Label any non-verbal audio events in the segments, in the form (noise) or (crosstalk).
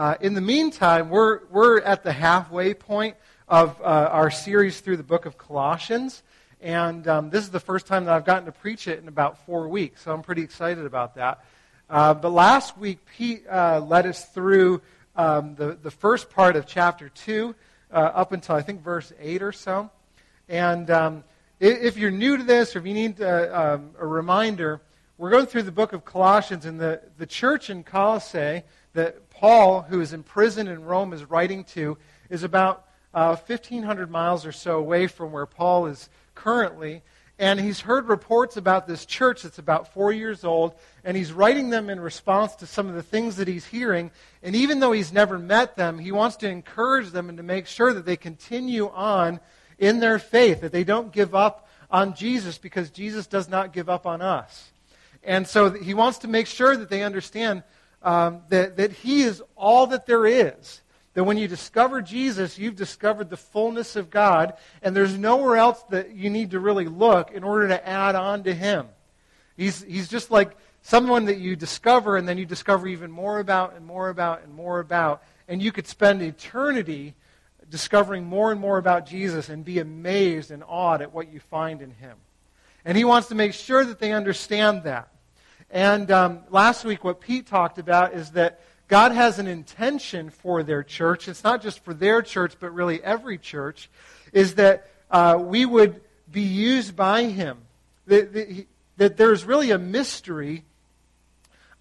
Uh, in the meantime, we're, we're at the halfway point of uh, our series through the book of Colossians. And um, this is the first time that I've gotten to preach it in about four weeks, so I'm pretty excited about that. Uh, but last week, Pete uh, led us through um, the, the first part of chapter 2 uh, up until, I think, verse 8 or so. And um, if you're new to this or if you need uh, um, a reminder, we're going through the book of Colossians, and the, the church in Colossae that Paul, who is imprisoned in Rome, is writing to, is about uh, 1,500 miles or so away from where Paul is currently. And he's heard reports about this church that's about four years old, and he's writing them in response to some of the things that he's hearing. And even though he's never met them, he wants to encourage them and to make sure that they continue on in their faith, that they don't give up on Jesus because Jesus does not give up on us. And so he wants to make sure that they understand um, that, that he is all that there is. That when you discover Jesus, you've discovered the fullness of God, and there's nowhere else that you need to really look in order to add on to him. He's, he's just like someone that you discover, and then you discover even more about, and more about, and more about. And you could spend eternity discovering more and more about Jesus and be amazed and awed at what you find in him. And he wants to make sure that they understand that. And um, last week, what Pete talked about is that God has an intention for their church. It's not just for their church, but really every church, is that uh, we would be used by him. That, that, that there's really a mystery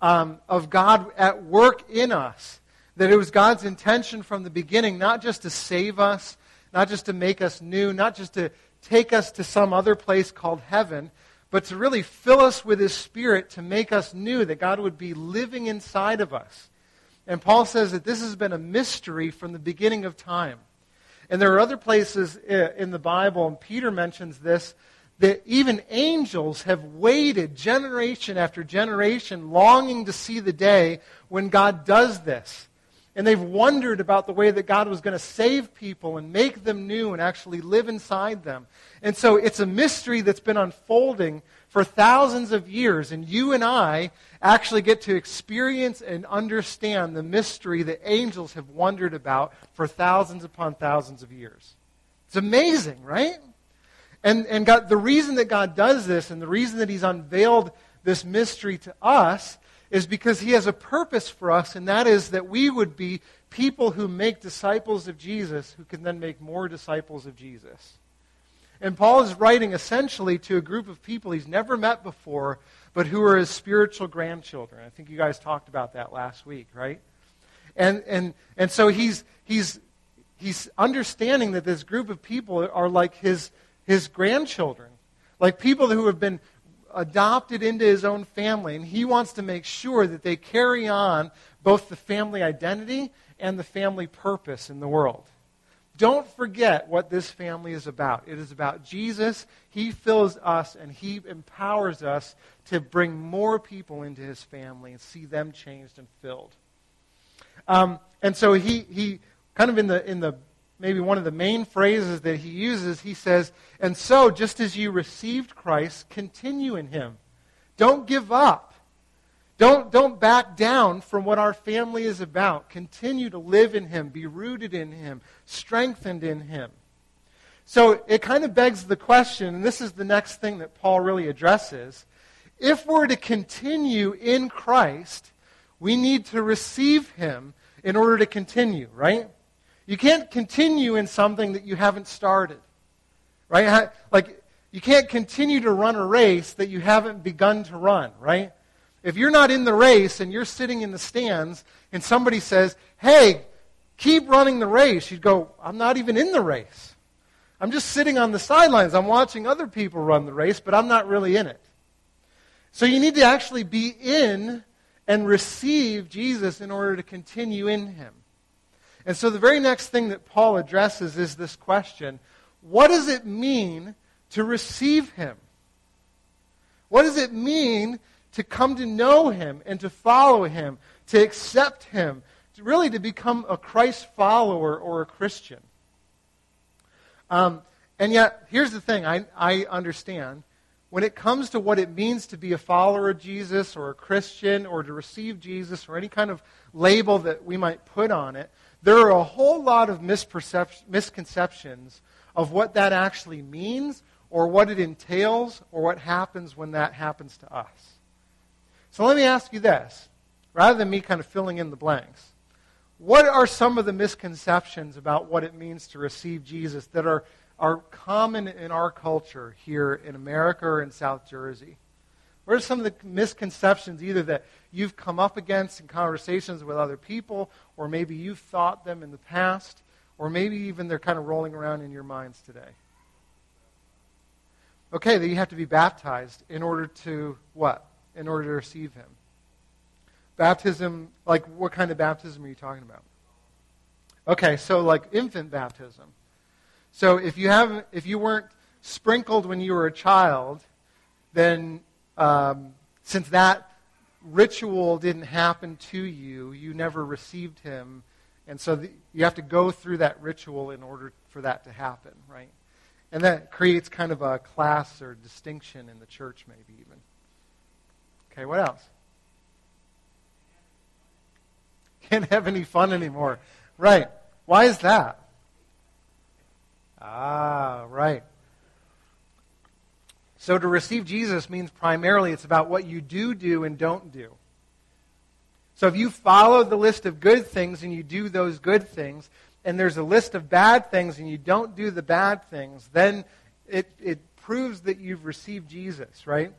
um, of God at work in us. That it was God's intention from the beginning, not just to save us, not just to make us new, not just to take us to some other place called heaven, but to really fill us with His Spirit to make us new, that God would be living inside of us. And Paul says that this has been a mystery from the beginning of time. And there are other places uh, in the Bible, and Peter mentions this, that even angels have waited generation after generation, longing to see the day when God does this. And they've wondered about the way that God was going to save people and make them new and actually live inside them. And so it's a mystery that's been unfolding for thousands of years. And you and I actually get to experience and understand the mystery that angels have wondered about for thousands upon thousands of years. It's amazing, right? And, and God, the reason that God does this and the reason that He's unveiled this mystery to us is because he has a purpose for us, and that is that we would be people who make disciples of Jesus, who can then make more disciples of Jesus. And Paul is writing essentially to a group of people he's never met before, but who are his spiritual grandchildren. I think you guys talked about that last week, right? And, and, and so he's, he's, he's understanding that this group of people are like his, his grandchildren, like people who have been adopted into his own family, and he wants to make sure that they carry on both the family identity and the family purpose in the world. Don't forget what this family is about. It is about Jesus. He fills us and he empowers us to bring more people into his family and see them changed and filled. Um, and so he, he kind of in the, in the maybe one of the main phrases that he uses, he says, And so, just as you received Christ, continue in him. Don't give up. Don't, don't back down from what our family is about. Continue to live in him, be rooted in him, strengthened in him. So it kind of begs the question, and this is the next thing that Paul really addresses. If we're to continue in Christ, we need to receive him in order to continue, right? You can't continue in something that you haven't started. Right? Like, you can't continue to run a race that you haven't begun to run, right? If you're not in the race and you're sitting in the stands and somebody says, hey, keep running the race, you'd go, I'm not even in the race. I'm just sitting on the sidelines. I'm watching other people run the race, but I'm not really in it. So you need to actually be in and receive Jesus in order to continue in him. And so the very next thing that Paul addresses is this question What does it mean to receive him? What does it mean to come to know him and to follow him, to accept him, to really to become a Christ follower or a Christian? Um, and yet, here's the thing I, I understand. when it comes to what it means to be a follower of Jesus or a Christian or to receive Jesus or any kind of label that we might put on it, there are a whole lot of misconceptions of what that actually means or what it entails or what happens when that happens to us. So let me ask you this, rather than me kind of filling in the blanks. What are some of the misconceptions about what it means to receive Jesus that are, are common in our culture here in America or in South Jersey? What are some of the misconceptions either that you've come up against in conversations with other people, or maybe you've thought them in the past, or maybe even they're kind of rolling around in your minds today? Okay, that you have to be baptized in order to what? In order to receive him. Baptism, like what kind of baptism are you talking about? Okay, so like infant baptism. So if you have if you weren't sprinkled when you were a child, then um, since that ritual didn't happen to you, you never received him, and so the, you have to go through that ritual in order for that to happen, right? And that creates kind of a class or distinction in the church, maybe even. Okay, what else? Can't have any fun anymore. Right. Why is that? Ah, right. So to receive Jesus means primarily it's about what you do do and don't do. So if you follow the list of good things and you do those good things, and there's a list of bad things and you don't do the bad things, then it, it proves that you've received Jesus, right?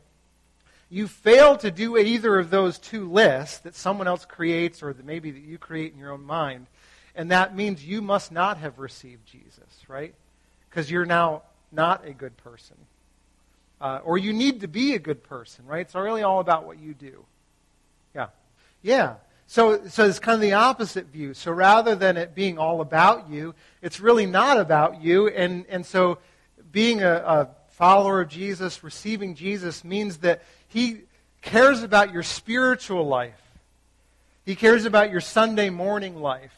You fail to do either of those two lists that someone else creates or that maybe that you create in your own mind, and that means you must not have received Jesus, right? Because you're now not a good person. Uh, or you need to be a good person, right? It's really all about what you do. Yeah. Yeah. So, so it's kind of the opposite view. So rather than it being all about you, it's really not about you. And, and so being a, a follower of Jesus, receiving Jesus, means that He cares about your spiritual life. He cares about your Sunday morning life.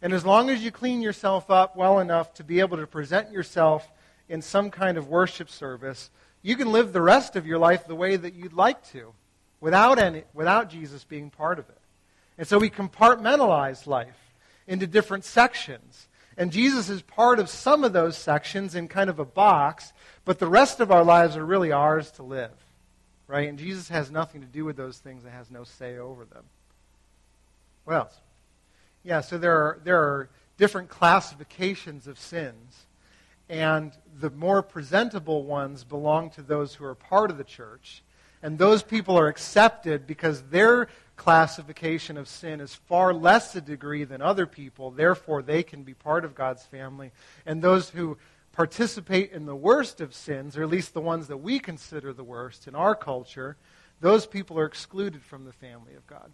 And as long as you clean yourself up well enough to be able to present yourself in some kind of worship service, you can live the rest of your life the way that you'd like to without, any, without Jesus being part of it. And so we compartmentalize life into different sections. And Jesus is part of some of those sections in kind of a box, but the rest of our lives are really ours to live. Right? And Jesus has nothing to do with those things and has no say over them. What else? Yeah, so there are, there are different classifications of sins. And the more presentable ones belong to those who are part of the church. And those people are accepted because their classification of sin is far less a degree than other people. Therefore, they can be part of God's family. And those who participate in the worst of sins, or at least the ones that we consider the worst in our culture, those people are excluded from the family of God.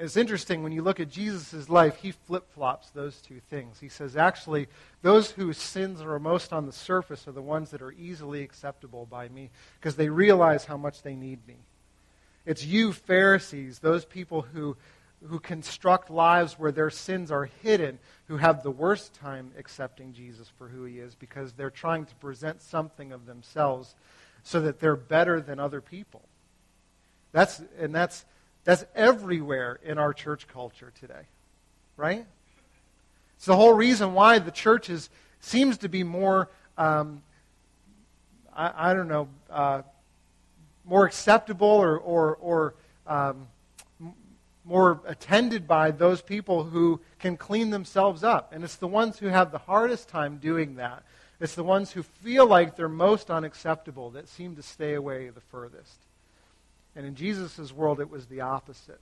It's interesting when you look at Jesus' life, he flip flops those two things. He says, actually, those whose sins are most on the surface are the ones that are easily acceptable by me because they realize how much they need me. It's you, Pharisees, those people who, who construct lives where their sins are hidden, who have the worst time accepting Jesus for who he is because they're trying to present something of themselves so that they're better than other people. That's, and that's, that's everywhere in our church culture today, right? It's the whole reason why the church is, seems to be more, um, I, I, don't know, uh, more acceptable or, or, or um, more attended by those people who can clean themselves up. And it's the ones who have the hardest time doing that. It's the ones who feel like they're most unacceptable that seem to stay away the furthest. And in Jesus' world, it was the opposite.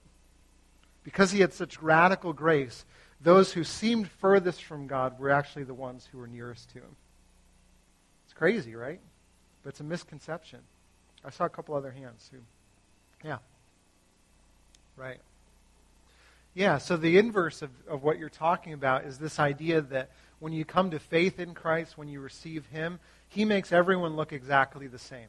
Because he had such radical grace, those who seemed furthest from God were actually the ones who were nearest to him. It's crazy, right? But it's a misconception. I saw a couple other hands. Who, yeah. Right. Yeah, so the inverse of, of what you're talking about is this idea that when you come to faith in Christ, when you receive Him, He makes everyone look exactly the same.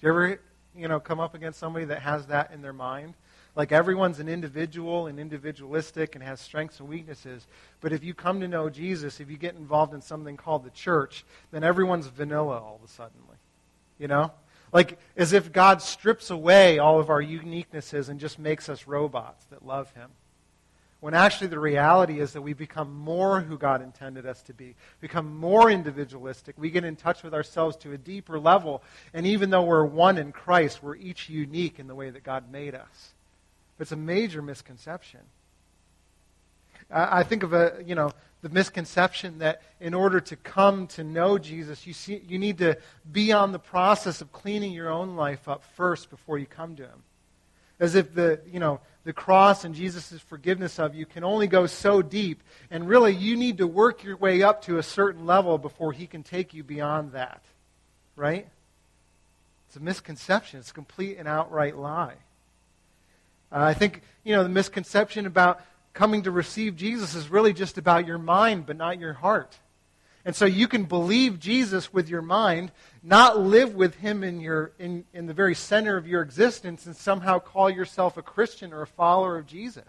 Do you ever, you know, come up against somebody that has that in their mind? Like everyone's an individual and individualistic and has strengths and weaknesses. But if you come to know Jesus, if you get involved in something called the church, then everyone's vanilla all of a sudden. You know? Like as if God strips away all of our uniquenesses and just makes us robots that love Him. When actually the reality is that we become more who God intended us to be, become more individualistic. We get in touch with ourselves to a deeper level. And even though we're one in Christ, we're each unique in the way that God made us. It's a major misconception. I think of a, you know, the misconception that in order to come to know Jesus, you, see, you need to be on the process of cleaning your own life up first before you come to Him. As if the, you know, the cross and Jesus' forgiveness of you can only go so deep, and really you need to work your way up to a certain level before He can take you beyond that. Right? It's a misconception. It's a complete and outright lie. Uh, I think, you know, the misconception about coming to receive Jesus is really just about your mind, but not your heart. And so you can believe Jesus with your mind, not live with him in, your, in, in the very center of your existence, and somehow call yourself a Christian or a follower of Jesus.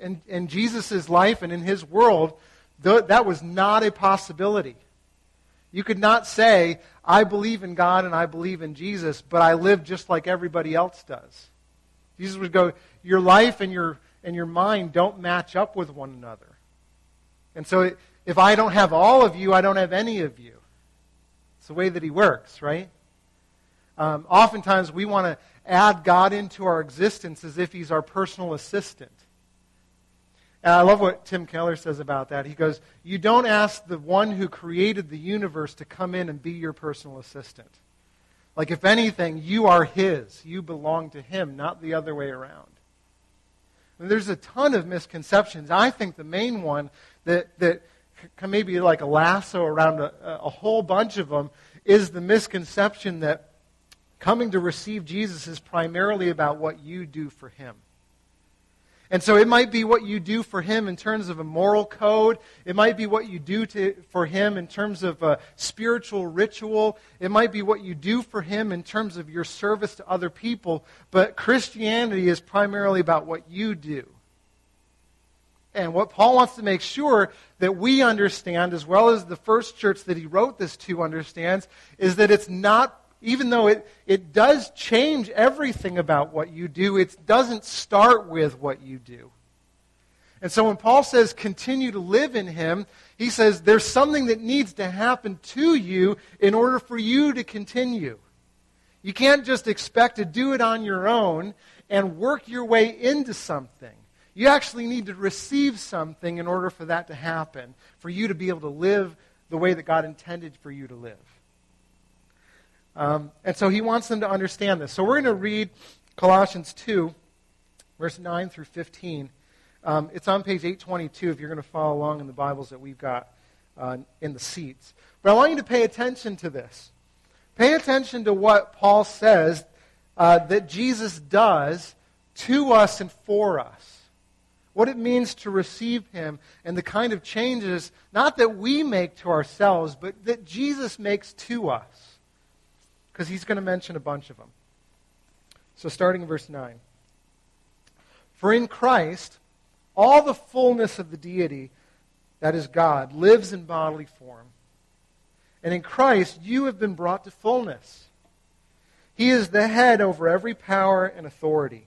In, in Jesus' life and in his world, th- that was not a possibility. You could not say, I believe in God and I believe in Jesus, but I live just like everybody else does. Jesus would go, Your life and your and your mind don't match up with one another. And so if I don't have all of you, I don't have any of you. It's the way that he works, right? Um, oftentimes we want to add God into our existence as if he's our personal assistant. And I love what Tim Keller says about that. He goes, You don't ask the one who created the universe to come in and be your personal assistant. Like, if anything, you are his. You belong to him, not the other way around. There's a ton of misconceptions. I think the main one that, that maybe like a lasso around a, a whole bunch of them is the misconception that coming to receive Jesus is primarily about what you do for him. And so it might be what you do for him in terms of a moral code. It might be what you do to, for him in terms of a spiritual ritual. It might be what you do for him in terms of your service to other people. But Christianity is primarily about what you do. And what Paul wants to make sure that we understand, as well as the first church that he wrote this to understands, is that it's not even though it, it does change everything about what you do, it doesn't start with what you do. And so when Paul says continue to live in him, he says there's something that needs to happen to you in order for you to continue. You can't just expect to do it on your own and work your way into something. You actually need to receive something in order for that to happen, for you to be able to live the way that God intended for you to live. Um, and so he wants them to understand this. So we're going to read Colossians 2, verse 9 through 15. Um, it's on page 822 if you're going to follow along in the Bibles that we've got uh, in the seats. But I want you to pay attention to this. Pay attention to what Paul says uh, that Jesus does to us and for us. What it means to receive him and the kind of changes, not that we make to ourselves, but that Jesus makes to us because he's going to mention a bunch of them. So, starting in verse 9. For in Christ, all the fullness of the deity, that is God, lives in bodily form. And in Christ, you have been brought to fullness. He is the head over every power and authority.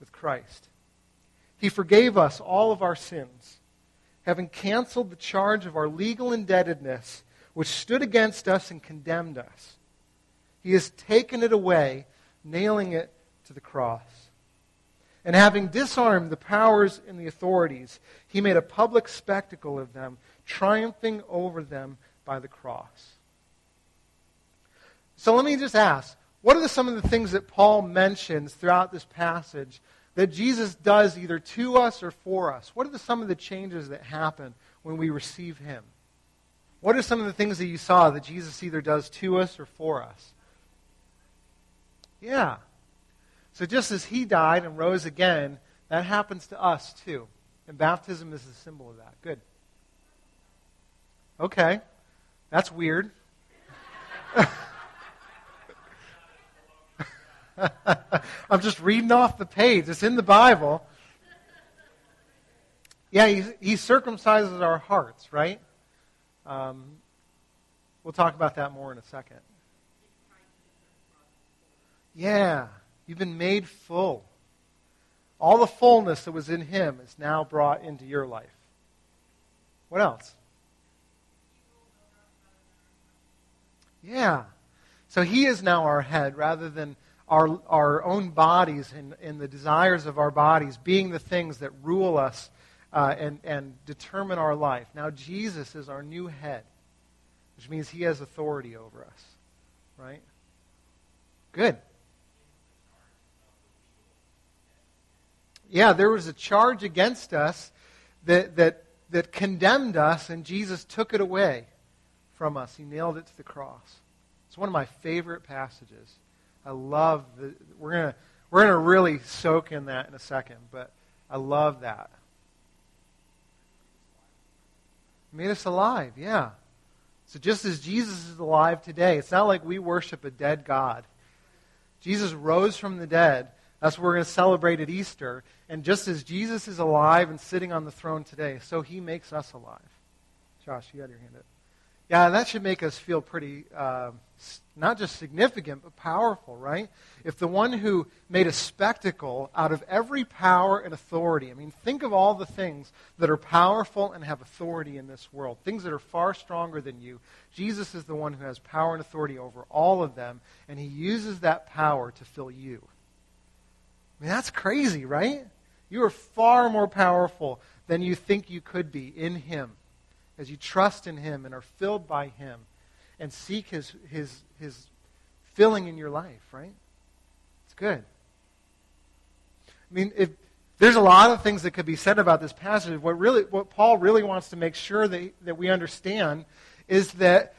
with Christ. He forgave us all of our sins, having canceled the charge of our legal indebtedness, which stood against us and condemned us. He has taken it away, nailing it to the cross. And having disarmed the powers and the authorities, he made a public spectacle of them, triumphing over them by the cross. So let me just ask what are some of the things that Paul mentions throughout this passage that Jesus does either to us or for us? What are the, some of the changes that happen when we receive him? What are some of the things that you saw that Jesus either does to us or for us? Yeah. So just as he died and rose again, that happens to us too. And baptism is a symbol of that. Good. Okay. That's weird. (laughs) (laughs) I'm just reading off the page. It's in the Bible. Yeah, he, he circumcises our hearts, right? Um, we'll talk about that more in a second. Yeah, you've been made full. All the fullness that was in him is now brought into your life. What else? Yeah. So he is now our head rather than our, our own bodies and, and the desires of our bodies being the things that rule us uh, and, and determine our life. Now Jesus is our new head, which means he has authority over us. Right? Good. Yeah, there was a charge against us that, that, that condemned us, and Jesus took it away from us. He nailed it to the cross. It's one of my favorite passages. I love the. We're gonna we're gonna really soak in that in a second, but I love that. made us alive, yeah. So just as Jesus is alive today, it's not like we worship a dead God. Jesus rose from the dead. That's what we're going to celebrate at Easter. And just as Jesus is alive and sitting on the throne today, so he makes us alive. Josh, you got your hand up. Yeah, that should make us feel pretty, uh, not just significant, but powerful, right? If the one who made a spectacle out of every power and authority, I mean, think of all the things that are powerful and have authority in this world, things that are far stronger than you. Jesus is the one who has power and authority over all of them, and he uses that power to fill you. I mean, that's crazy, right? You are far more powerful than you think you could be in him as you trust in Him and are filled by Him and seek His, his, his filling in your life, right? It's good. I mean, if, there's a lot of things that could be said about this passage. What, really, what Paul really wants to make sure that, that we understand is that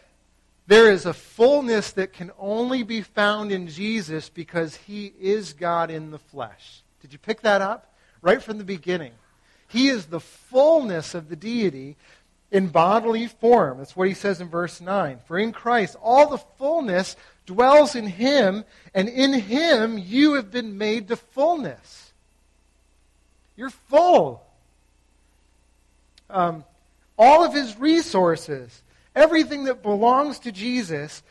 there is a fullness that can only be found in Jesus because he is God in the flesh. Did you pick that up? Right from the beginning. He is the fullness of the deity, in bodily form. That's what he says in verse 9. For in Christ all the fullness dwells in him, and in him you have been made to fullness. You're full. Um, all of his resources, everything that belongs to Jesus,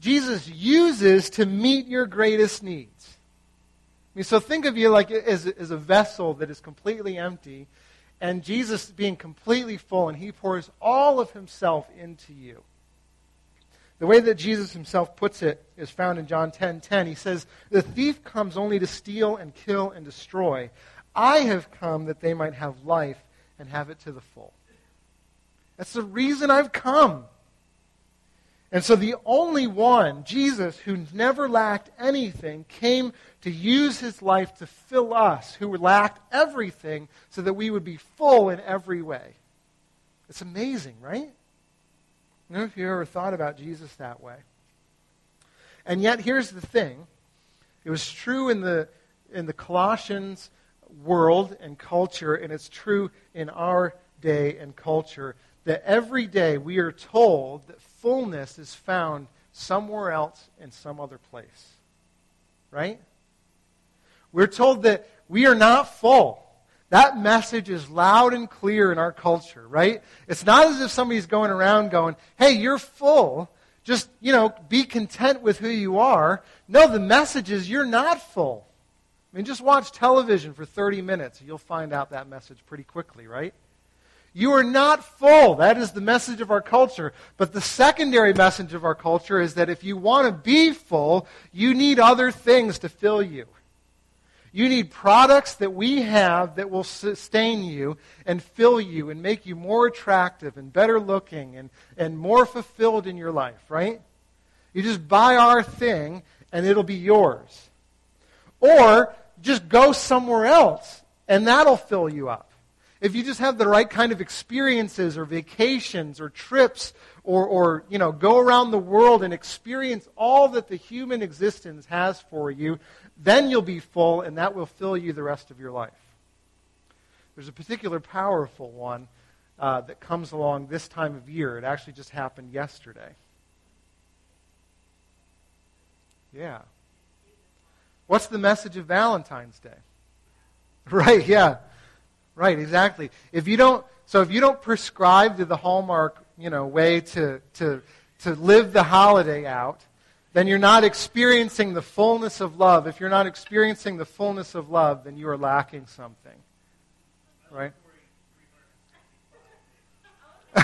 Jesus uses to meet your greatest needs. I mean, so think of you like as, as a vessel that is completely empty and Jesus being completely full, and he pours all of himself into you. The way that Jesus himself puts it is found in John 10:10. 10, 10. He says, "The thief comes only to steal and kill and destroy. I have come that they might have life and have it to the full." That's the reason I've come. And so the only one, Jesus, who never lacked anything, came to use his life to fill us, who lacked everything, so that we would be full in every way. It's amazing, right? I don't know if you ever thought about Jesus that way. And yet, here's the thing it was true in the, in the Colossians world and culture, and it's true in our day and culture that every day we are told that fullness is found somewhere else in some other place. Right? We're told that we are not full. That message is loud and clear in our culture, right? It's not as if somebody's going around going, hey, you're full. Just, you know, be content with who you are. No, the message is you're not full. I mean, just watch television for 30 minutes. You'll find out that message pretty quickly, right? You are not full. That is the message of our culture. But the secondary message of our culture is that if you want to be full, you need other things to fill you. You need products that we have that will sustain you and fill you and make you more attractive and better looking and, and more fulfilled in your life, right? You just buy our thing and it'll be yours. Or just go somewhere else and that'll fill you up. If you just have the right kind of experiences or vacations or trips or, or you know, go around the world and experience all that the human existence has for you, then you'll be full and that will fill you the rest of your life. There's a particular powerful one uh, that comes along this time of year. It actually just happened yesterday. Yeah. What's the message of Valentine's Day? (laughs) Right, yeah. Right, exactly. If you don't so if you don't prescribe to the Hallmark, you know, way to to to live the holiday out, then you're not experiencing the fullness of love. If you're not experiencing the fullness of love, then you are lacking something. Right? (laughs)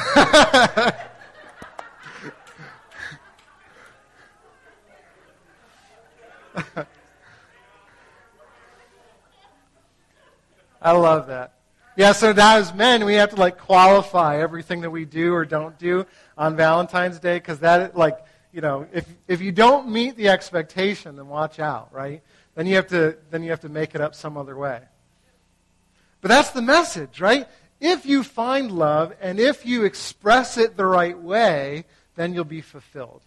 I love that. Yeah, so now as men, we have to like qualify everything that we do or don't do on Valentine's Day because that, like, you know, if if you don't meet the expectation, then watch out, right? Then you have to then you have to make it up some other way. But that's the message, right? If you find love and if you express it the right way, then you'll be fulfilled.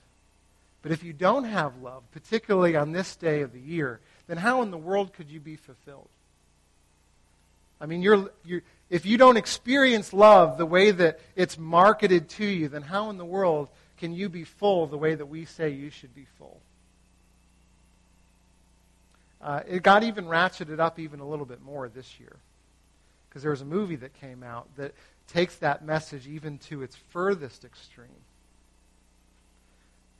But if you don't have love, particularly on this day of the year, then how in the world could you be fulfilled? I mean, you're, you're, if you don't experience love the way that it's marketed to you, then how in the world can you be full the way that we say you should be full? Uh, it got even ratcheted up even a little bit more this year because there was a movie that came out that takes that message even to its furthest extreme.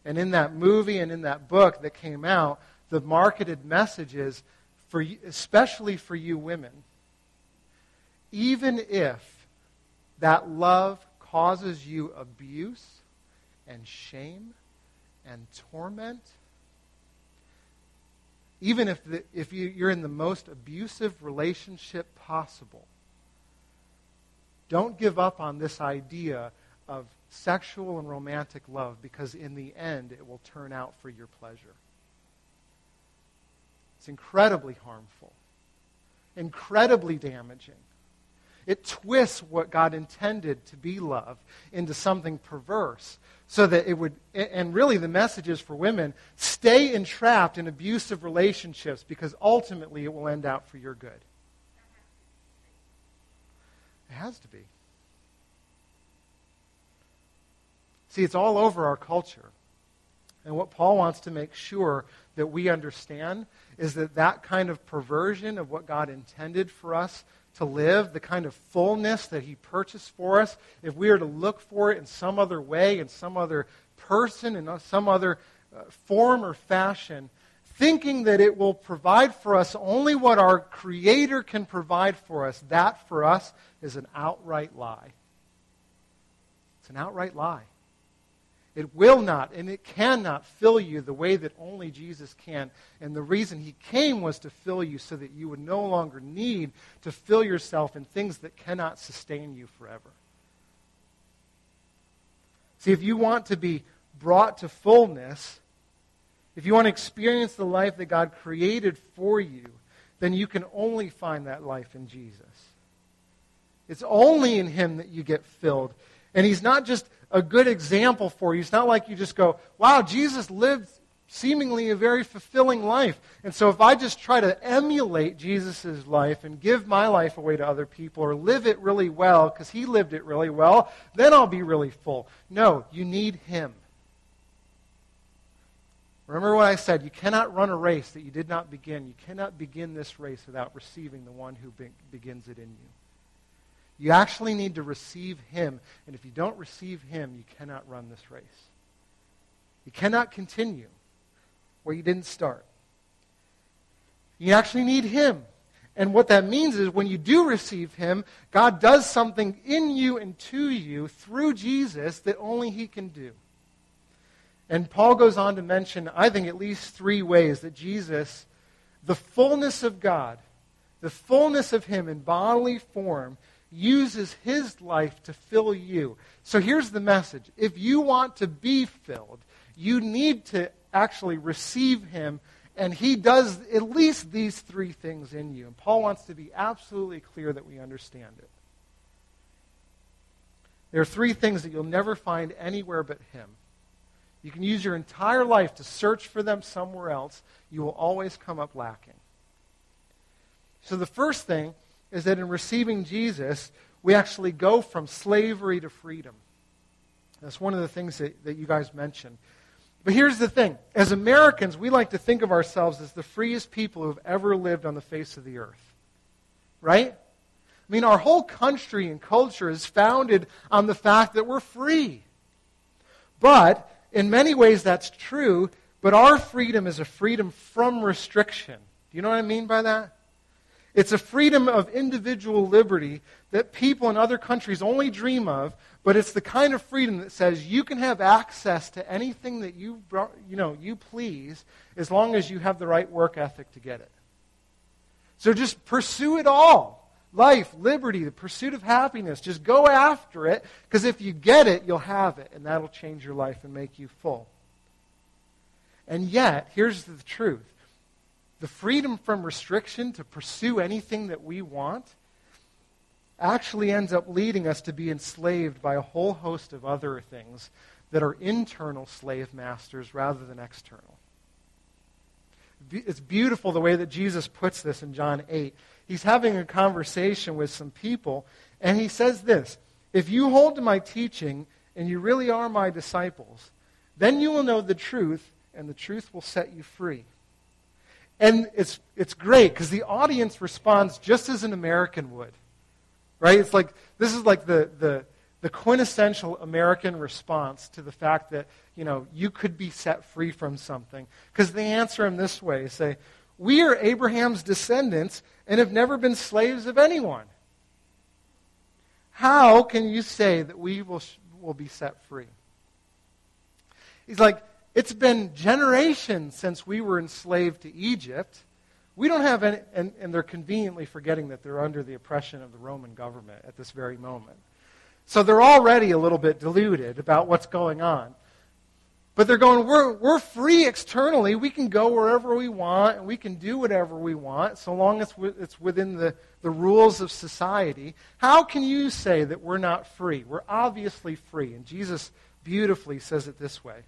And in that movie and in that book that came out, the marketed message is, for especially for you women, even if that love causes you abuse and shame and torment, even if, the, if you, you're in the most abusive relationship possible, don't give up on this idea of sexual and romantic love because in the end it will turn out for your pleasure. It's incredibly harmful, incredibly damaging. It twists what God intended to be love into something perverse so that it would, and really the message is for women stay entrapped in abusive relationships because ultimately it will end out for your good. It has to be. See, it's all over our culture. And what Paul wants to make sure that we understand is that that kind of perversion of what God intended for us to live, the kind of fullness that he purchased for us, if we are to look for it in some other way, in some other person, in some other uh, form or fashion, thinking that it will provide for us only what our Creator can provide for us, that for us is an outright lie. It's an outright lie. It will not and it cannot fill you the way that only Jesus can. And the reason he came was to fill you so that you would no longer need to fill yourself in things that cannot sustain you forever. See, if you want to be brought to fullness, if you want to experience the life that God created for you, then you can only find that life in Jesus. It's only in Him that you get filled. And He's not just a good example for you. It's not like you just go, wow, Jesus lived seemingly a very fulfilling life. And so if I just try to emulate Jesus' life and give my life away to other people or live it really well because he lived it really well, then I'll be really full. No, you need him. Remember what I said. You cannot run a race that you did not begin. You cannot begin this race without receiving the one who be- begins it in you. You actually need to receive him. And if you don't receive him, you cannot run this race. You cannot continue where you didn't start. You actually need him. And what that means is when you do receive him, God does something in you and to you through Jesus that only he can do. And Paul goes on to mention, I think, at least three ways that Jesus, the fullness of God, the fullness of Him in bodily form, uses His life to fill you. So here's the message if you want to be filled, you need to actually receive Him, and He does at least these three things in you. And Paul wants to be absolutely clear that we understand it. There are three things that you'll never find anywhere but Him. You can use your entire life to search for them somewhere else. You will always come up lacking. So the first thing is that in receiving Jesus, we actually go from slavery to freedom. That's one of the things that, that you guys mentioned. But here's the thing as Americans, we like to think of ourselves as the freest people who have ever lived on the face of the earth. Right? I mean, our whole country and culture is founded on the fact that we're free. But in many ways, that's true, but our freedom is a freedom from restriction. Do you know what I mean by that? It's a freedom of individual liberty that people in other countries only dream of, but it's the kind of freedom that says you can have access to anything that you, you, know, you please as long as you have the right work ethic to get it. So just pursue it all. Life, liberty, the pursuit of happiness. Just go after it, because if you get it, you'll have it, and that'll change your life and make you full. And yet, here's the truth the freedom from restriction to pursue anything that we want actually ends up leading us to be enslaved by a whole host of other things that are internal slave masters rather than external. It's beautiful the way that Jesus puts this in John 8. He's having a conversation with some people, and he says this If you hold to my teaching and you really are my disciples, then you will know the truth, and the truth will set you free. And it's, it's great because the audience responds just as an American would. Right? It's like, this is like the, the, the quintessential American response to the fact that, you know, you could be set free from something. Because they answer him this way say, We are Abraham's descendants and have never been slaves of anyone. How can you say that we will, will be set free? He's like, it's been generations since we were enslaved to Egypt. We don't have any, and, and they're conveniently forgetting that they're under the oppression of the Roman government at this very moment. So they're already a little bit deluded about what's going on. But they're going, we're, we're free externally. We can go wherever we want, and we can do whatever we want, so long as it's within the, the rules of society. How can you say that we're not free? We're obviously free. And Jesus beautifully says it this way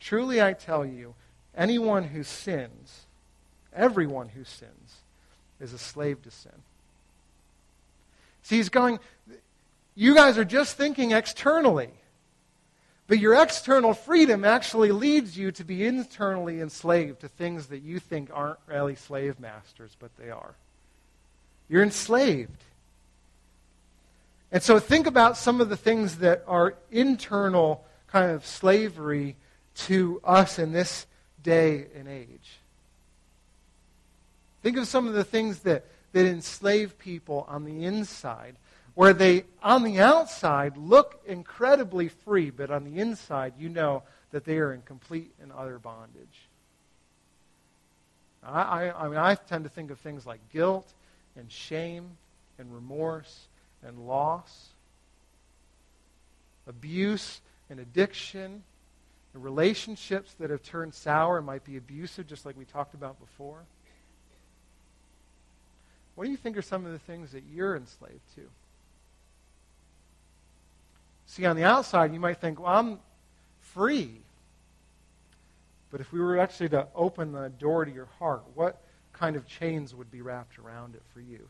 Truly I tell you, anyone who sins, everyone who sins, is a slave to sin. See, he's going, you guys are just thinking externally. But your external freedom actually leads you to be internally enslaved to things that you think aren't really slave masters, but they are. You're enslaved. And so think about some of the things that are internal kind of slavery to us in this day and age. Think of some of the things that, that enslave people on the inside, where they, on the outside, look incredibly free, but on the inside, you know that they are in complete and utter bondage. I, I, I mean, I tend to think of things like guilt and shame and remorse and loss, abuse and addiction the relationships that have turned sour and might be abusive, just like we talked about before. What do you think are some of the things that you're enslaved to? See, on the outside, you might think, well, I'm free. But if we were actually to open the door to your heart, what kind of chains would be wrapped around it for you?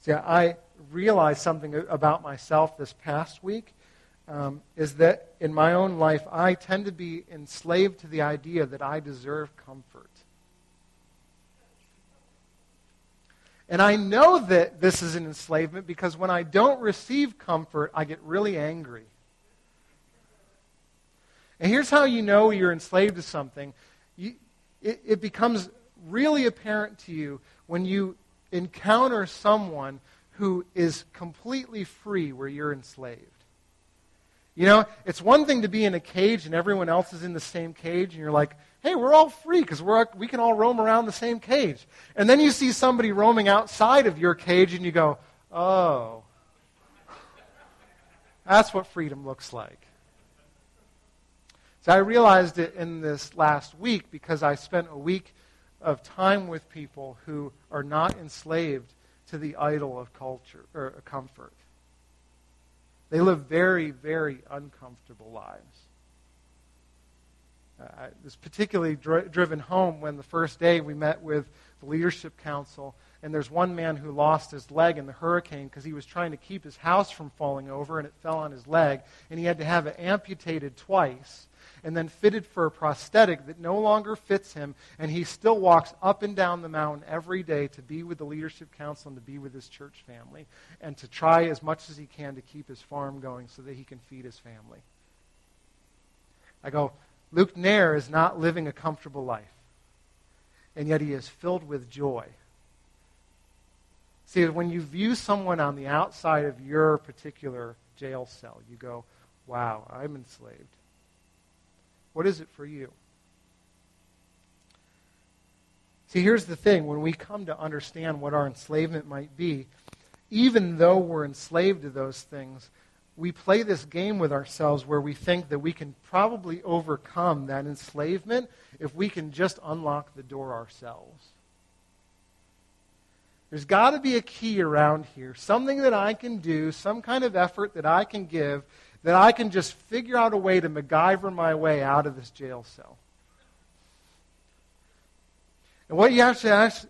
See, I realized something about myself this past week um, is that in my own life, I tend to be enslaved to the idea that I deserve comfort. And I know that this is an enslavement because when I don't receive comfort, I get really angry. And here's how you know you're enslaved to something you, it, it becomes really apparent to you when you encounter someone who is completely free where you're enslaved. You know, it's one thing to be in a cage and everyone else is in the same cage, and you're like, hey, we're all free because we can all roam around the same cage. And then you see somebody roaming outside of your cage, and you go, oh, that's what freedom looks like. So I realized it in this last week because I spent a week of time with people who are not enslaved to the idol of culture or comfort. They live very, very uncomfortable lives. Uh, I was particularly dri- driven home when the first day we met with the leadership council, and there's one man who lost his leg in the hurricane because he was trying to keep his house from falling over, and it fell on his leg, and he had to have it amputated twice and then fitted for a prosthetic that no longer fits him, and he still walks up and down the mountain every day to be with the leadership council and to be with his church family, and to try as much as he can to keep his farm going so that he can feed his family. I go, Luke Nair is not living a comfortable life, and yet he is filled with joy. See, when you view someone on the outside of your particular jail cell, you go, wow, I'm enslaved. What is it for you? See, here's the thing when we come to understand what our enslavement might be, even though we're enslaved to those things, we play this game with ourselves where we think that we can probably overcome that enslavement if we can just unlock the door ourselves. There's got to be a key around here, something that I can do, some kind of effort that I can give, that I can just figure out a way to MacGyver my way out of this jail cell. And what you to,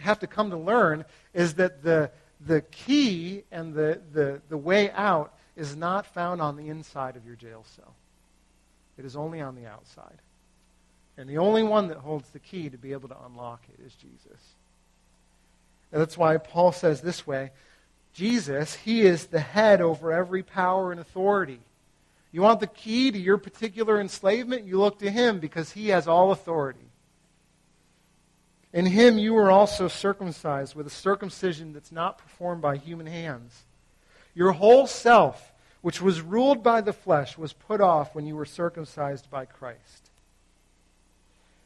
have to come to learn is that the, the key and the, the, the way out is not found on the inside of your jail cell. It is only on the outside. And the only one that holds the key to be able to unlock it is Jesus. And that's why Paul says this way Jesus, he is the head over every power and authority. You want the key to your particular enslavement? You look to him because he has all authority. In him you were also circumcised with a circumcision that's not performed by human hands. Your whole self, which was ruled by the flesh, was put off when you were circumcised by Christ.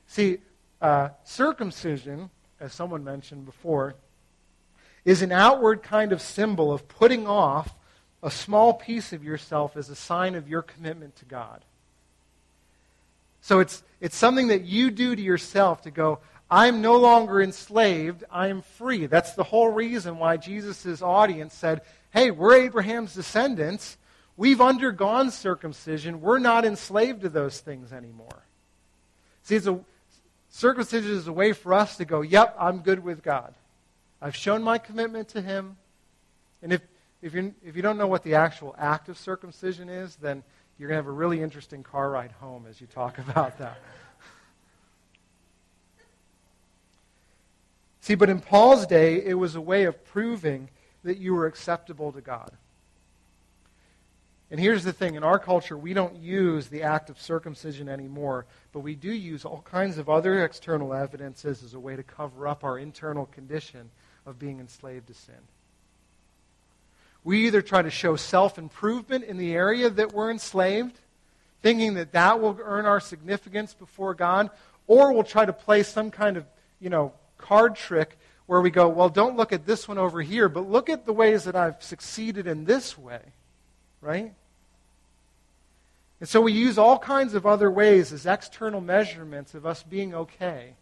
See, uh, circumcision, as someone mentioned before, is an outward kind of symbol of putting off a small piece of yourself as a sign of your commitment to God. So it's, it's something that you do to yourself to go, I'm no longer enslaved, I am free. That's the whole reason why Jesus' audience said, Hey, we're Abraham's descendants. We've undergone circumcision. We're not enslaved to those things anymore. See, a, circumcision is a way for us to go, Yep, I'm good with God. I've shown my commitment to Him. And if, if, you if you don't know what the actual act of circumcision is, then you're going to have a really interesting car ride home as you talk (laughs) about that. See, but in Paul's day, it was a way of proving that you were acceptable to God. And here's the thing in our culture, we don't use the act of circumcision anymore, but we do use all kinds of other external evidences as a way to cover up our internal condition of being enslaved to sin. We either try to show self improvement in the area that we're enslaved, thinking that that will earn our significance before God, or we'll try to play some kind of, you know, card trick where we go, well, don't look at this one over here, but look at the ways that I've succeeded in this way, right? And so we use all kinds of other ways as external measurements of us being okay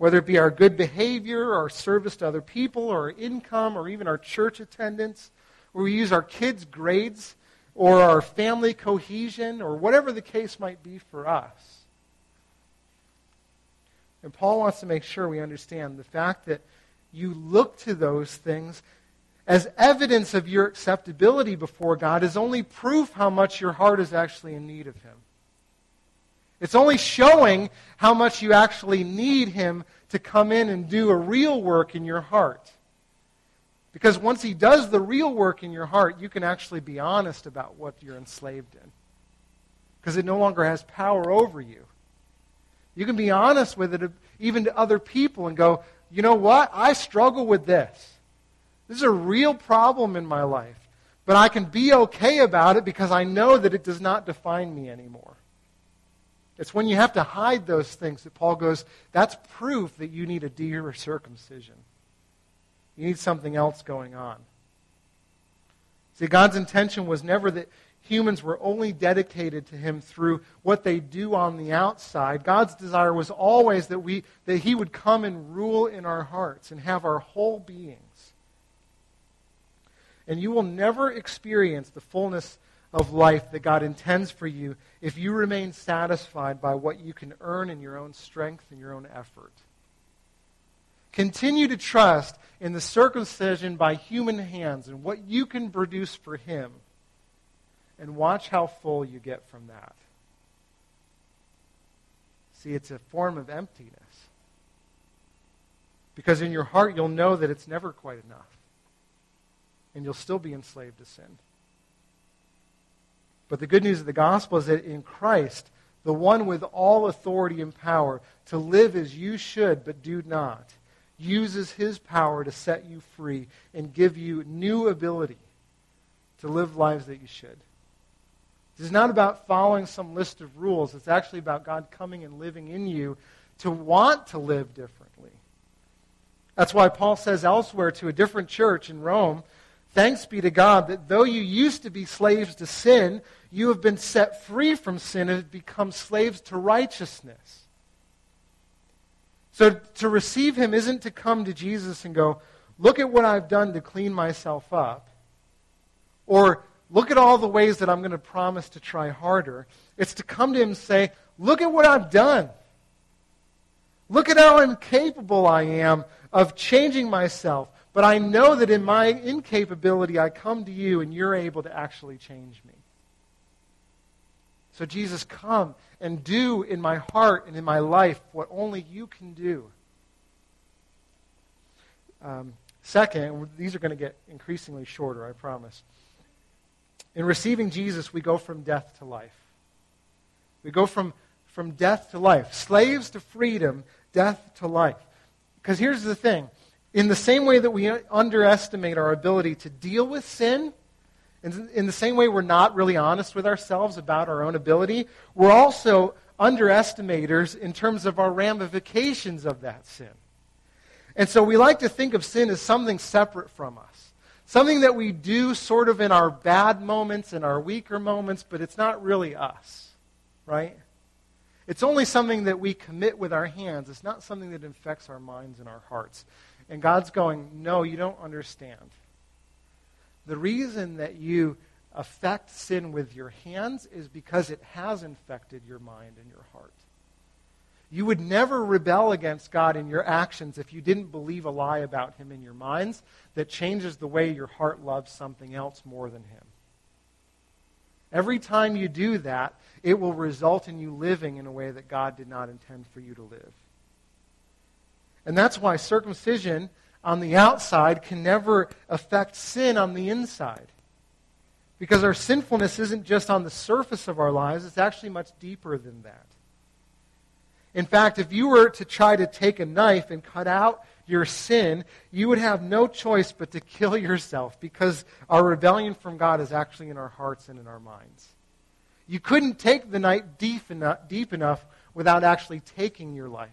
whether it be our good behavior, our service to other people, or our income, or even our church attendance, where we use our kids' grades or our family cohesion, or whatever the case might be for us. And Paul wants to make sure we understand the fact that you look to those things as evidence of your acceptability before God is only proof how much your heart is actually in need of Him. It's only showing how much you actually need Him to come in and do a real work in your heart. Because once He does the real work in your heart, you can actually be honest about what you're enslaved in. Because it no longer has power over you. You can be honest with it even to other people and go, you know what? I struggle with this. This is a real problem in my life. But I can be okay about it because I know that it does not define me anymore. It's when you have to hide those things that Paul goes, that's proof that you need a deeper circumcision. You need something else going on. See, God's intention was never that humans were only dedicated to him through what they do on the outside. God's desire was always that, we, that he would come and rule in our hearts and have our whole beings. And you will never experience the fullness of life that God intends for you if you remain satisfied by what you can earn in your own strength and your own effort. Continue to trust in the circumcision by human hands and what you can produce for Him. And watch how full you get from that. See, it's a form of emptiness. Because in your heart, you'll know that it's never quite enough. And you'll still be enslaved to sin. But the good news of the gospel is that in Christ, the one with all authority and power to live as you should but do not, uses his power to set you free and give you new ability to live lives that you should. This is not about following some list of rules. It's actually about God coming and living in you to want to live differently. That's why Paul says elsewhere to a different church in Rome, Thanks be to God that though you used to be slaves to sin, you have been set free from sin and have become slaves to righteousness. So to receive him isn't to come to Jesus and go, look at what I've done to clean myself up. Or look at all the ways that I'm going to promise to try harder. It's to come to him and say, look at what I've done. Look at how incapable I am of changing myself. But I know that in my incapability, I come to you and you're able to actually change me. So, Jesus, come and do in my heart and in my life what only you can do. Um, second, these are going to get increasingly shorter, I promise. In receiving Jesus, we go from death to life. We go from, from death to life. Slaves to freedom, death to life. Because here's the thing in the same way that we underestimate our ability to deal with sin, in the same way we're not really honest with ourselves about our own ability, we're also underestimators in terms of our ramifications of that sin. And so we like to think of sin as something separate from us. Something that we do sort of in our bad moments and our weaker moments, but it's not really us, right? It's only something that we commit with our hands. It's not something that infects our minds and our hearts. And God's going, No, you don't understand. The reason that you affect sin with your hands is because it has infected your mind and your heart. You would never rebel against God in your actions if you didn't believe a lie about Him in your minds that changes the way your heart loves something else more than Him. Every time you do that, it will result in you living in a way that God did not intend for you to live. And that's why circumcision on the outside can never affect sin on the inside. Because our sinfulness isn't just on the surface of our lives, it's actually much deeper than that. In fact, if you were to try to take a knife and cut out your sin, you would have no choice but to kill yourself because our rebellion from God is actually in our hearts and in our minds. You couldn't take the knife deep enough, deep enough without actually taking your life.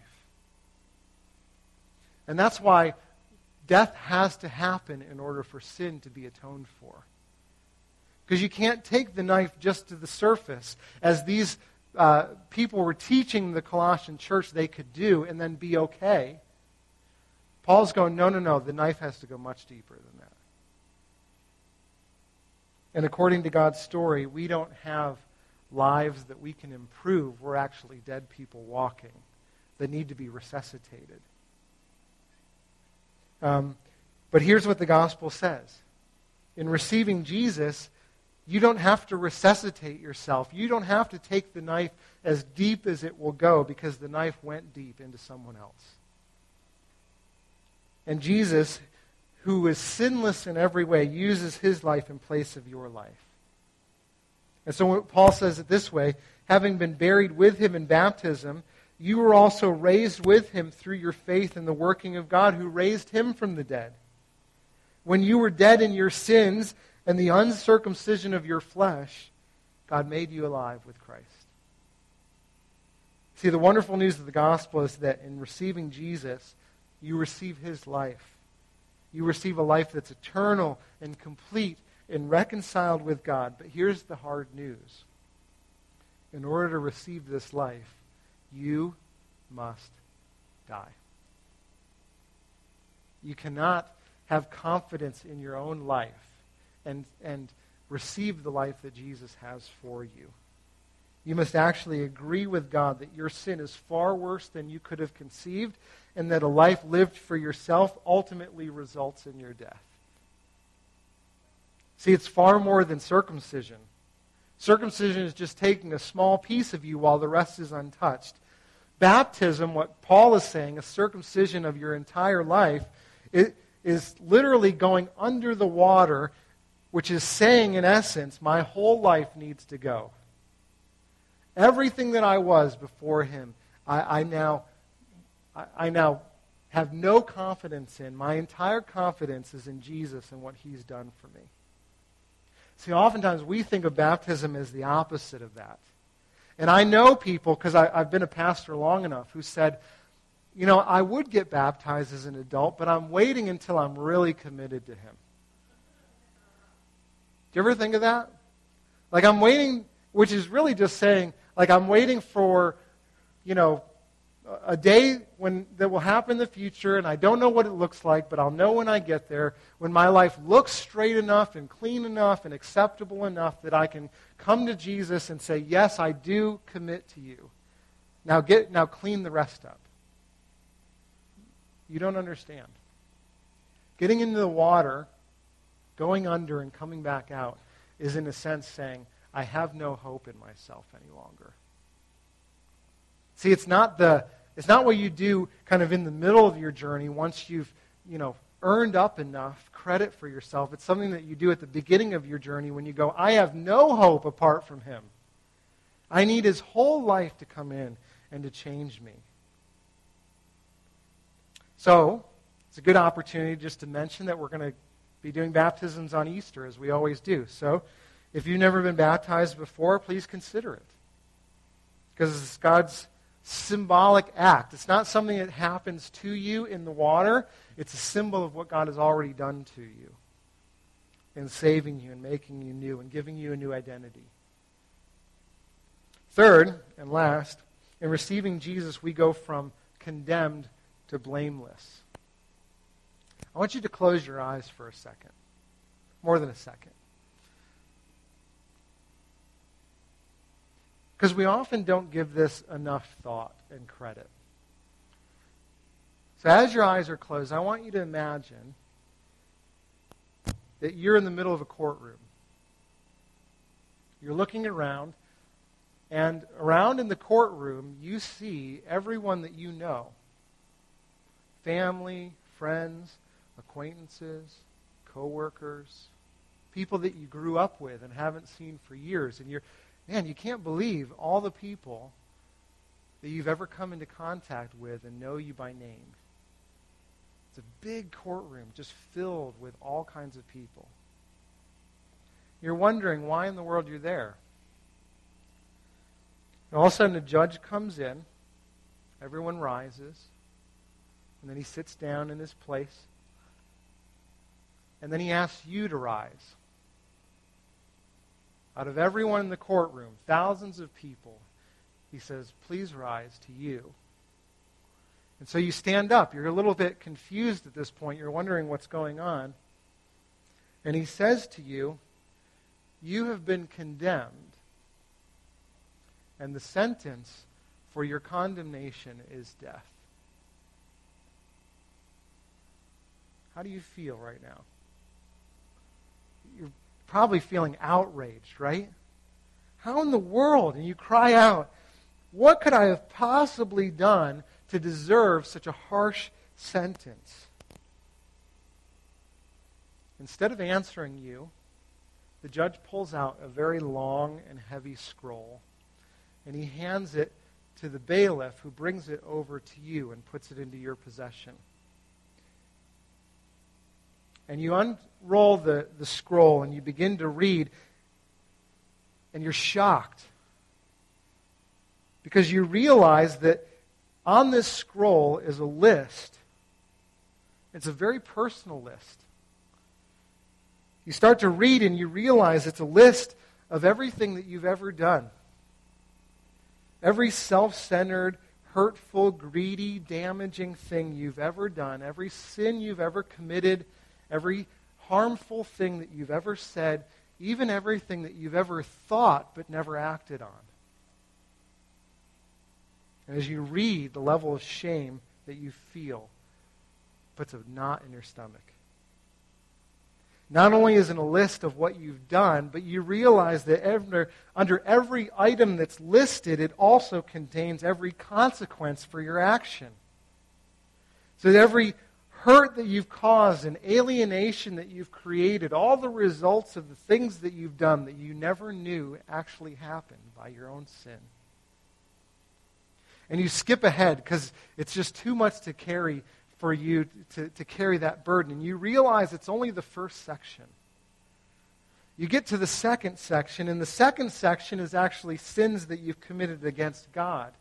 And that's why death has to happen in order for sin to be atoned for. Because you can't take the knife just to the surface, as these uh, people were teaching the Colossian church they could do, and then be okay. Paul's going, no, no, no, the knife has to go much deeper than that. And according to God's story, we don't have lives that we can improve. We're actually dead people walking that need to be resuscitated. Um, but here's what the gospel says in receiving Jesus, you don't have to resuscitate yourself. You don't have to take the knife as deep as it will go because the knife went deep into someone else. And Jesus, who is sinless in every way, uses his life in place of your life. And so Paul says it this way having been buried with him in baptism, you were also raised with him through your faith in the working of God who raised him from the dead. When you were dead in your sins and the uncircumcision of your flesh, God made you alive with Christ. See, the wonderful news of the gospel is that in receiving Jesus, you receive his life. You receive a life that's eternal and complete and reconciled with God. But here's the hard news. In order to receive this life, you must die. You cannot have confidence in your own life and, and receive the life that Jesus has for you. You must actually agree with God that your sin is far worse than you could have conceived and that a life lived for yourself ultimately results in your death. See, it's far more than circumcision. Circumcision is just taking a small piece of you while the rest is untouched. Baptism, what Paul is saying, a circumcision of your entire life, it is literally going under the water, which is saying, in essence, my whole life needs to go. Everything that I was before him, I, I now, I, I now have no confidence in. My entire confidence is in Jesus and what he's done for me. See, oftentimes we think of baptism as the opposite of that. And I know people, because I've been a pastor long enough, who said, you know, I would get baptized as an adult, but I'm waiting until I'm really committed to Him. Do you ever think of that? Like, I'm waiting, which is really just saying, like, I'm waiting for, you know, a day when that will happen in the future, and I don't know what it looks like, but I'll know when I get there, when my life looks straight enough and clean enough and acceptable enough that I can come to Jesus and say, Yes, I do commit to you. Now get now clean the rest up. You don't understand. Getting into the water, going under and coming back out is in a sense saying, I have no hope in myself any longer. See, it's not the it's not what you do kind of in the middle of your journey once you've, you know, earned up enough credit for yourself. It's something that you do at the beginning of your journey when you go, I have no hope apart from him. I need his whole life to come in and to change me. So, it's a good opportunity just to mention that we're going to be doing baptisms on Easter, as we always do. So, if you've never been baptized before, please consider it. Because it's God's symbolic act. It's not something that happens to you in the water, it's a symbol of what God has already done to you in saving you and making you new and giving you a new identity. Third and last, in receiving Jesus, we go from condemned to blameless. I want you to close your eyes for a second, more than a second. Because we often don't give this enough thought and credit. So, as your eyes are closed, I want you to imagine that you're in the middle of a courtroom. You're looking around, and around in the courtroom, you see everyone that you know family, friends, acquaintances, coworkers, people that you grew up with and haven't seen for years. And you're man, you can't believe all the people that you've ever come into contact with and know you by name. It's a big courtroom just filled with all kinds of people. You're wondering why in the world you're there. And all of a sudden, a judge comes in, everyone rises, and then he sits down in his place, and then he asks you to rise out of everyone in the courtroom, thousands of people, he says, Please rise to you. And so you stand up. You're a little bit confused at this point. You're wondering what's going on. And he says to you, You have been condemned. And the sentence for your condemnation is death. How do you feel right now? You're probably feeling outraged, right? How in the world? And you cry out, What could I have possibly done to deserve such a harsh sentence? Instead of answering you, the judge pulls out a very long and heavy scroll, and he hands it to the bailiff, who brings it over to you and puts it into your possession and you unroll the, the scroll and you begin to read, and you're shocked because you realize that on this scroll is a list. It's a very personal list. You start to read and you realize it's a list of everything that you've ever done. Every self centered, hurtful, greedy, damaging thing you've ever done, every sin you've ever committed every harmful thing that you've ever said, even everything that you've ever thought but never acted on. And as you read, the level of shame that you feel puts a knot in your stomach. Not only is it a list of what you've done, but you realize that under, under every item that's listed, it also contains every consequence for your action. So that every hurt that you've caused and alienation that you've created, all the results of the things that you've done that you never knew actually happened by your own sin. And you skip ahead because it's just too much to carry for you to, to carry that burden. And you realize it's only the first section. You get to the second section, and the second section is actually sins that you've committed against God.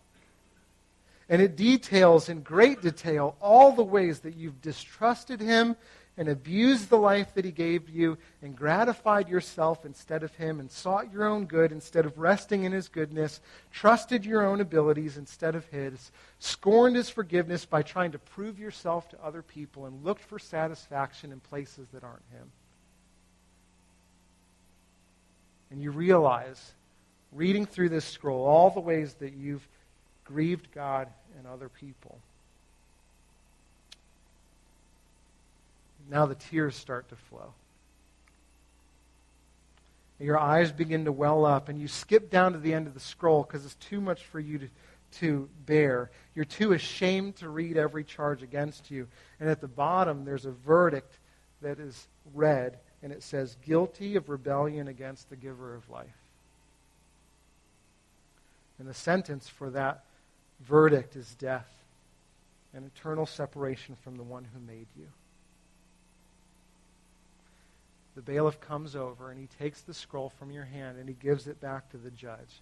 And it details in great detail all the ways that you've distrusted Him and abused the life that He gave you and gratified yourself instead of Him and sought your own good instead of resting in His goodness, trusted your own abilities instead of His, scorned His forgiveness by trying to prove yourself to other people, and looked for satisfaction in places that aren't Him. And you realize, reading through this scroll, all the ways that you've grieved God and other people. Now the tears start to flow. Your eyes begin to well up, and you skip down to the end of the scroll because it's too much for you to, to bear. You're too ashamed to read every charge against you. And at the bottom, there's a verdict that is read, and it says, Guilty of rebellion against the giver of life. And the sentence for that verdict is death and eternal separation from the one who made you. The bailiff comes over and he takes the scroll from your hand and he gives it back to the judge.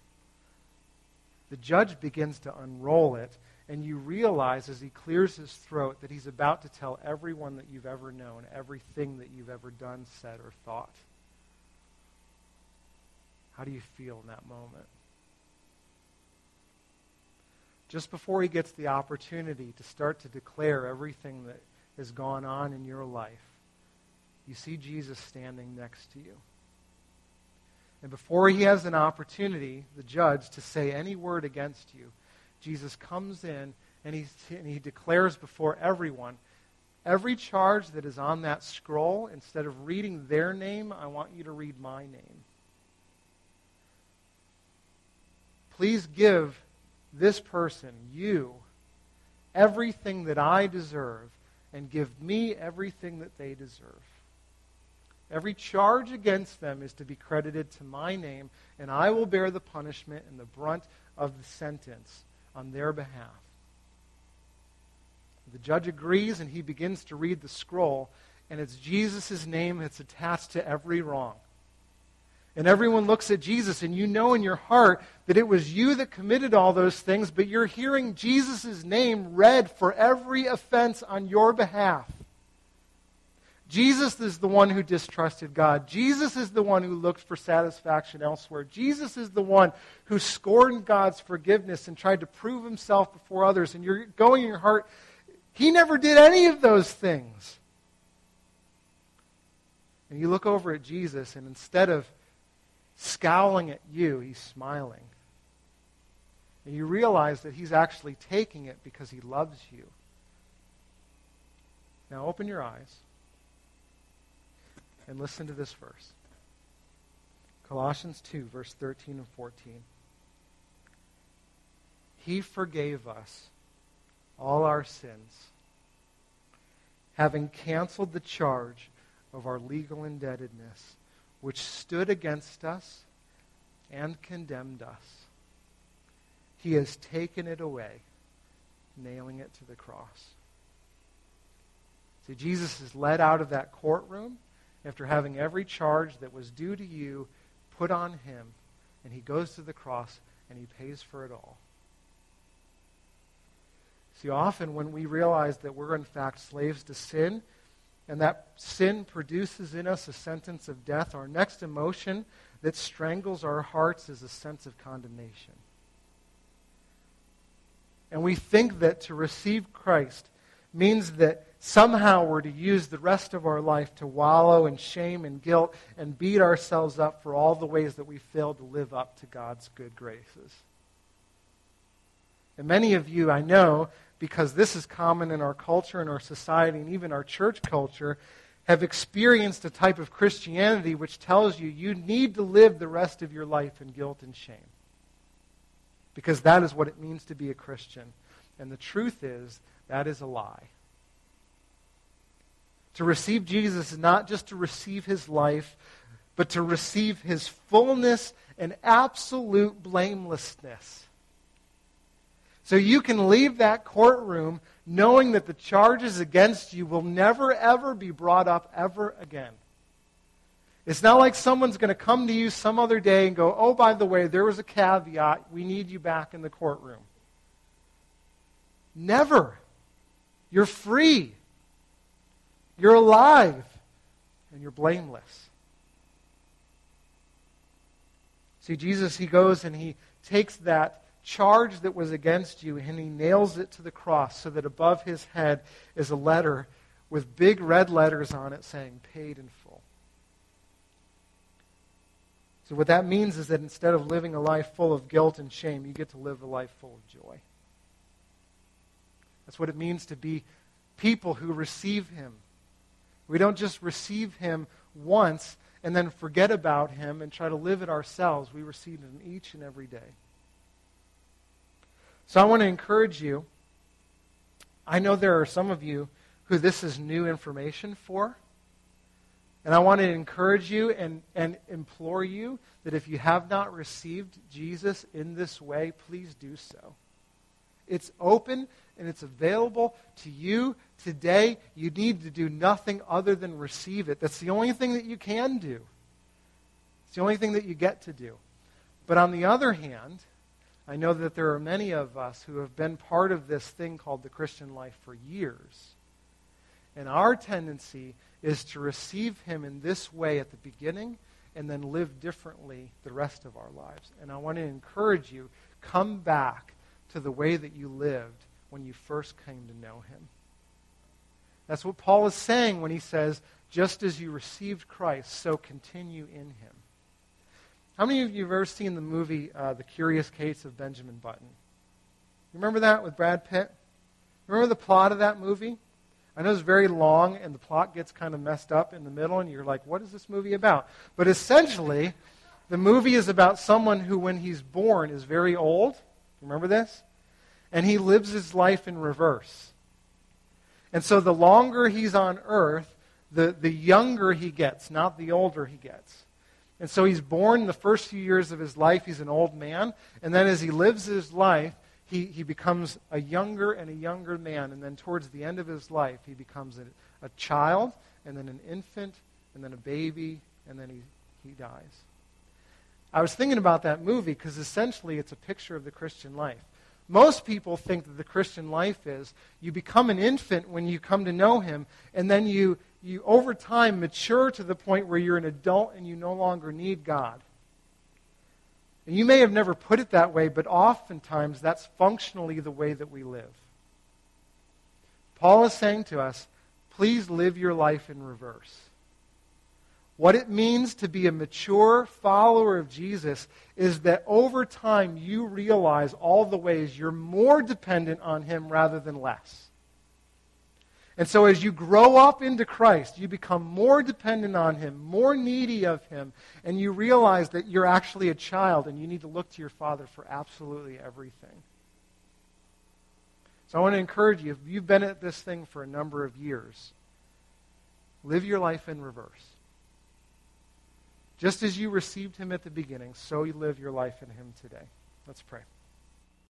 The judge begins to unroll it, and you realize as he clears his throat that he's about to tell everyone that you've ever known, everything that you've ever done, said, or thought. How do you feel in that moment? Just before he gets the opportunity to start to declare everything that has gone on in your life, you see Jesus standing next to you. And before he has an opportunity, the judge, to say any word against you, Jesus comes in and he, and he declares before everyone every charge that is on that scroll, instead of reading their name, I want you to read my name. Please give this person, you, everything that I deserve and give me everything that they deserve. Every charge against them is to be credited to my name, and I will bear the punishment and the brunt of the sentence on their behalf. The judge agrees, and he begins to read the scroll, and it's Jesus' name that's attached to every wrong and everyone looks at Jesus, and you know in your heart that it was you that committed all those things, but you're hearing Jesus' name read for every offense on your behalf. Jesus is the one who distrusted God. Jesus is the one who looked for satisfaction elsewhere. Jesus is the one who scorned God's forgiveness and tried to prove himself before others. And you're going in your heart, he never did any of those things. And you look over at Jesus, and instead of scowling at you, he's smiling. And you realize that he's actually taking it because he loves you. Now open your eyes and listen to this verse Colossians 2, verse 13 and 14. He forgave us all our sins, having canceled the charge of our legal indebtedness which stood against us and condemned us. He has taken it away, nailing it to the cross. See, Jesus is led out of that courtroom after having every charge that was due to you put on him, and he goes to the cross and he pays for it all. See, often when we realize that we're in fact slaves to sin, and that sin produces in us a sentence of death, our next emotion that strangles our hearts is a sense of condemnation. And we think that to receive Christ means that somehow we're to use the rest of our life to wallow in shame and guilt and beat ourselves up for all the ways that we failed to live up to God's good graces. And many of you, I know, because this is common in our culture and our society and even our church culture, have experienced a type of Christianity which tells you you need to live the rest of your life in guilt and shame. Because that is what it means to be a Christian. And the truth is, that is a lie. To receive Jesus is not just to receive his life, but to receive his fullness and absolute blamelessness. So you can leave that courtroom knowing that the charges against you will never, ever be brought up ever again. It's not like someone's going to come to you some other day and go, oh, by the way, there was a caveat. We need you back in the courtroom. Never. You're free. You're alive. And you're blameless. See, Jesus, he goes and he takes that charge that was against you and he nails it to the cross so that above his head is a letter with big red letters on it saying, paid in full. So, what that means is that instead of living a life full of guilt and shame, you get to live a life full of joy. That's what it means to be people who receive him. We don't just receive him once and then forget about him and try to live it ourselves. We receive him each and every day. So I want to encourage you. I know there are some of you who this is new information for. And I want to encourage you and, and implore you that if you have not received Jesus in this way, please do so. It's open and it's available to you today. You need to do nothing other than receive it. That's the only thing that you can do. It's the only thing that you get to do. But on the other hand, I know that there are many of us who have been part of this thing called the Christian life for years. And our tendency is to receive Him in this way at the beginning and then live differently the rest of our lives. And I want to encourage you come back to the way that you lived when you first came to know Him. That's what Paul is saying when he says, just as you received Christ, so continue in Him. How many of you have ever seen the movie uh, The Curious Case of Benjamin Button? Remember that with Brad Pitt? Remember the plot of that movie? I know it's very long and the plot gets kind of messed up in the middle, and you're like, what is this movie about? But essentially, the movie is about someone who, when he's born, is very old. Remember this? And he lives his life in reverse. And so the longer he's on earth, the, the younger he gets, not the older he gets. And so he's born the first few years of his life, he's an old man. And then as he lives his life, he, he becomes a younger and a younger man. And then towards the end of his life, he becomes a, a child, and then an infant, and then a baby, and then he, he dies. I was thinking about that movie because essentially it's a picture of the Christian life. Most people think that the Christian life is you become an infant when you come to know Him, and then you, you over time mature to the point where you're an adult and you no longer need God. And you may have never put it that way, but oftentimes that's functionally the way that we live. Paul is saying to us, please live your life in reverse. What it means to be a mature follower of Jesus is that over time you realize all the ways you're more dependent on Him rather than less. And so as you grow up into Christ, you become more dependent on Him, more needy of Him, and you realize that you're actually a child and you need to look to your Father for absolutely everything. So I want to encourage you, if you've been at this thing for a number of years, live your life in reverse. Just as you received Him at the beginning, so you live your life in Him today. Let's pray.